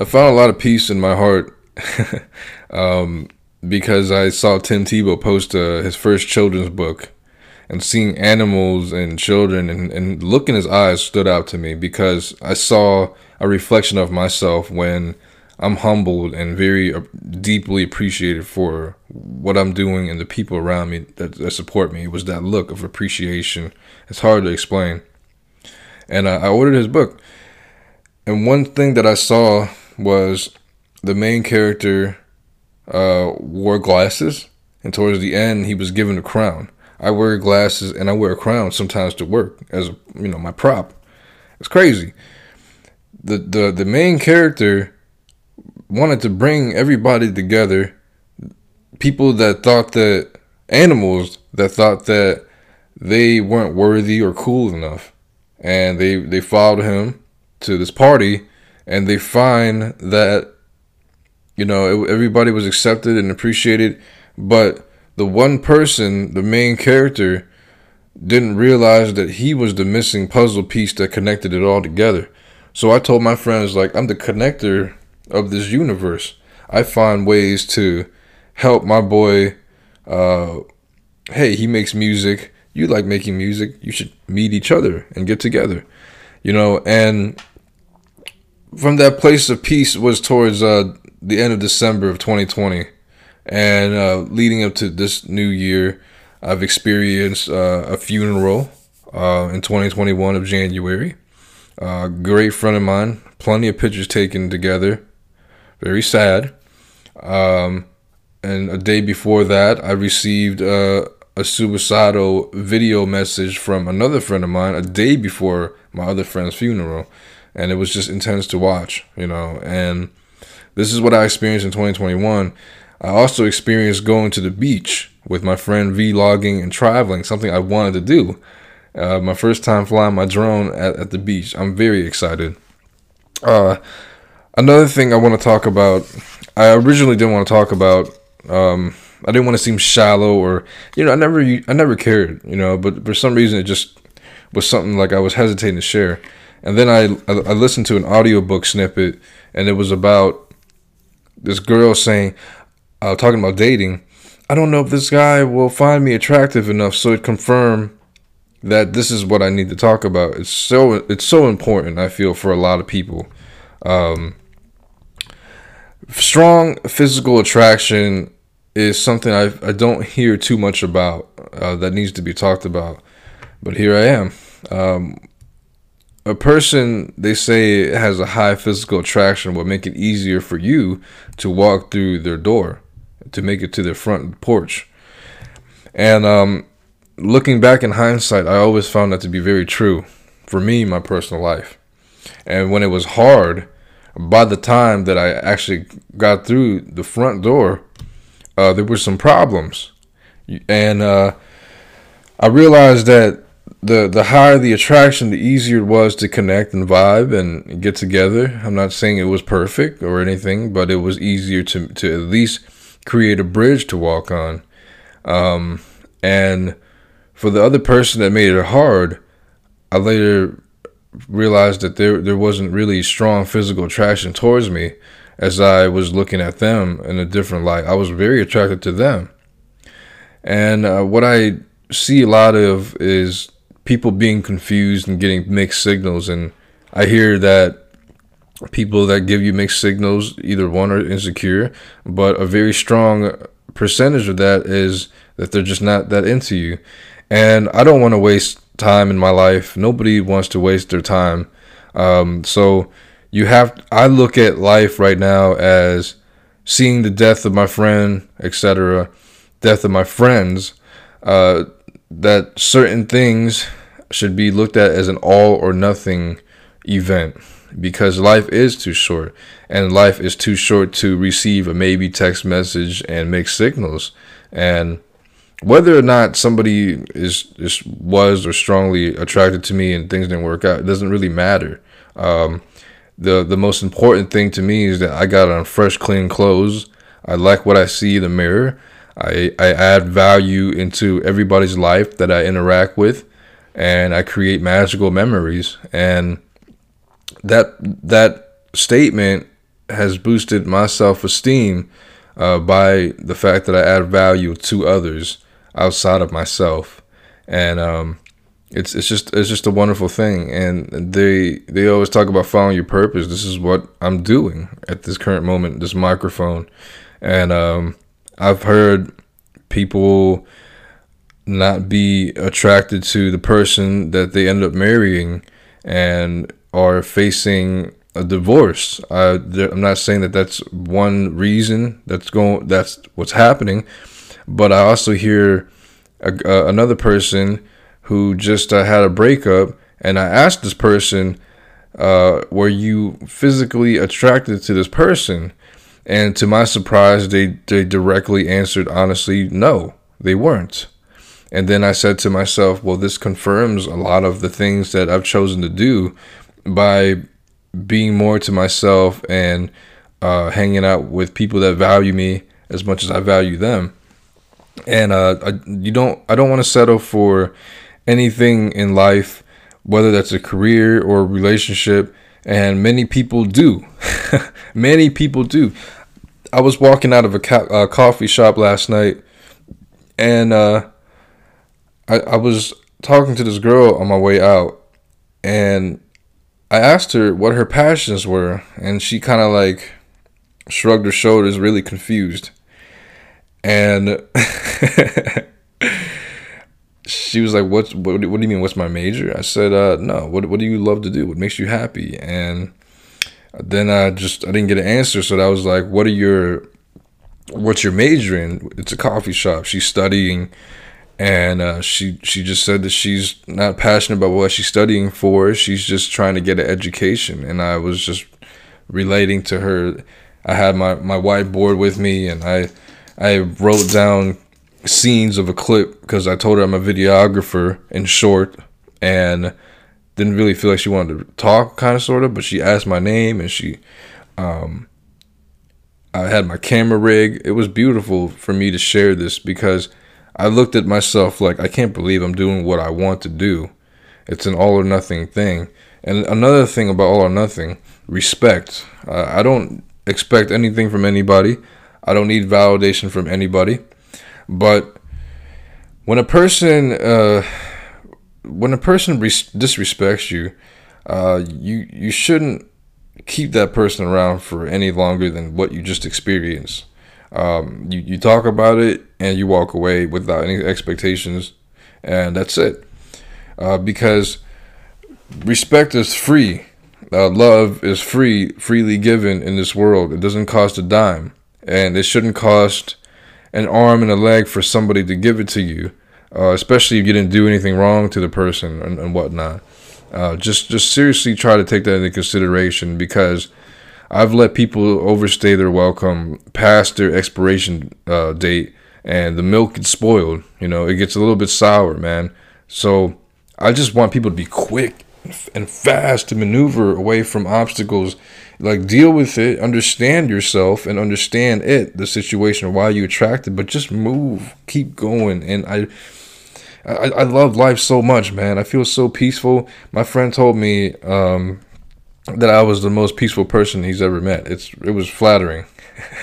I found a lot of peace in my heart um, because I saw Tim Tebow post uh, his first children's book and seeing animals and children and, and look in his eyes stood out to me because I saw a reflection of myself when I'm humbled and very uh, deeply appreciated for what I'm doing and the people around me that, that support me. It was that look of appreciation. It's hard to explain. And I, I ordered his book. And one thing that I saw was the main character uh, wore glasses, and towards the end, he was given a crown. I wear glasses and I wear a crown sometimes to work as a, you know my prop. It's crazy. The the the main character wanted to bring everybody together. People that thought that animals that thought that they weren't worthy or cool enough, and they they followed him to this party, and they find that you know everybody was accepted and appreciated, but the one person, the main character, didn't realize that he was the missing puzzle piece that connected it all together. So I told my friends, like, I'm the connector of this universe. I find ways to help my boy. Uh, hey, he makes music. You like making music. You should meet each other and get together. You know, and from that place of peace was towards uh, the end of December of 2020. And uh, leading up to this new year, I've experienced uh, a funeral uh, in 2021 of January. A uh, great friend of mine, plenty of pictures taken together. Very sad. Um, and a day before that, I received uh, a suicidal video message from another friend of mine a day before my other friend's funeral. And it was just intense to watch, you know. And this is what I experienced in 2021. I also experienced going to the beach with my friend vlogging and traveling, something I wanted to do. Uh, my first time flying my drone at, at the beach. I'm very excited. Uh, another thing I want to talk about, I originally didn't want to talk about. Um, I didn't want to seem shallow or, you know, I never, I never cared, you know, but for some reason it just was something like I was hesitating to share. And then I, I listened to an audiobook snippet and it was about this girl saying, uh, talking about dating, I don't know if this guy will find me attractive enough so it confirm that this is what I need to talk about. It's so it's so important. I feel for a lot of people. Um, strong physical attraction is something I I don't hear too much about uh, that needs to be talked about. But here I am. Um, a person they say has a high physical attraction will make it easier for you to walk through their door to make it to their front porch. And um, looking back in hindsight, I always found that to be very true for me, my personal life. And when it was hard, by the time that I actually got through the front door, uh, there were some problems. And uh, I realized that the the higher the attraction, the easier it was to connect and vibe and get together. I'm not saying it was perfect or anything, but it was easier to to at least create a bridge to walk on. Um, and for the other person that made it hard, I later realized that there there wasn't really strong physical attraction towards me as I was looking at them in a different light. I was very attracted to them. And uh, what I see a lot of is people being confused and getting mixed signals. And I hear that people that give you mixed signals, either one are insecure, but a very strong percentage of that is that they're just not that into you. And I don't want to waste time in my life. Nobody wants to waste their time. Um, so you have, I look at life right now as seeing the death of my friend, etc., death of my friends, uh, that certain things should be looked at as an all or nothing event because life is too short and life is too short to receive a maybe text message and make signals. And whether or not somebody is, is was or strongly attracted to me and things didn't work out it doesn't really matter. Um, the the most important thing to me is that I got on fresh clean clothes. I like what I see in the mirror. I, I add value into everybody's life that I interact with and I create magical memories and that that statement has boosted my self esteem uh, by the fact that I add value to others outside of myself, and um, it's it's just it's just a wonderful thing. And they they always talk about following your purpose. This is what I'm doing at this current moment. This microphone, and um, I've heard people not be attracted to the person that they end up marrying and are facing a divorce. I, I'm not saying that that's one reason that's going. That's what's happening, but I also hear a, another person who just uh, had a breakup, and I asked this person, uh, "Were you physically attracted to this person?" And to my surprise, they they directly answered honestly, "No, they weren't." And then I said to myself, well, this confirms a lot of the things that I've chosen to do by being more to myself and uh, hanging out with people that value me as much as I value them. And uh, I, you don't, I don't want to settle for anything in life, whether that's a career or a relationship. And many people do. many people do. I was walking out of a ca- uh, coffee shop last night, and uh, I, I was talking to this girl on my way out, and I asked her what her passions were, and she kind of like shrugged her shoulders, really confused. And she was like, "What's what, what do you mean? What's my major?" I said, uh, "No. What what do you love to do? What makes you happy?" And then I just I didn't get an answer, so I was like, "What are your what's your major in?" It's a coffee shop. She's studying and uh, she she just said that she's not passionate about what she's studying for. She's just trying to get an education, and I was just relating to her. I had my my whiteboard with me, and I I wrote down scenes of a clip because I told her I'm a videographer in short, and didn't really feel like she wanted to talk, kind of sort of, but she asked my name, and she. Um, I had my camera rig. It was beautiful for me to share this because I looked at myself like I can't believe I'm doing what I want to do. It's an all or nothing thing. And another thing about all or nothing, respect. Uh, I don't expect anything from anybody. I don't need validation from anybody. But when a person uh, when a person res- disrespects you, uh, you you shouldn't keep that person around for any longer than what you just experienced. Um, you, you talk about it and you walk away without any expectations, and that's it. Uh, because respect is free. Uh, love is free, freely given in this world. It doesn't cost a dime, and it shouldn't cost an arm and a leg for somebody to give it to you, uh, especially if you didn't do anything wrong to the person and, and whatnot. Uh, just, just seriously try to take that into consideration because I've let people overstay their welcome past their expiration uh, date, and the milk gets spoiled. You know, it gets a little bit sour, man. So I just want people to be quick and fast to maneuver away from obstacles. Like deal with it, understand yourself, and understand it, the situation, why you attracted. But just move, keep going, and I. I, I love life so much, man. I feel so peaceful. My friend told me um, that I was the most peaceful person he's ever met. It's it was flattering.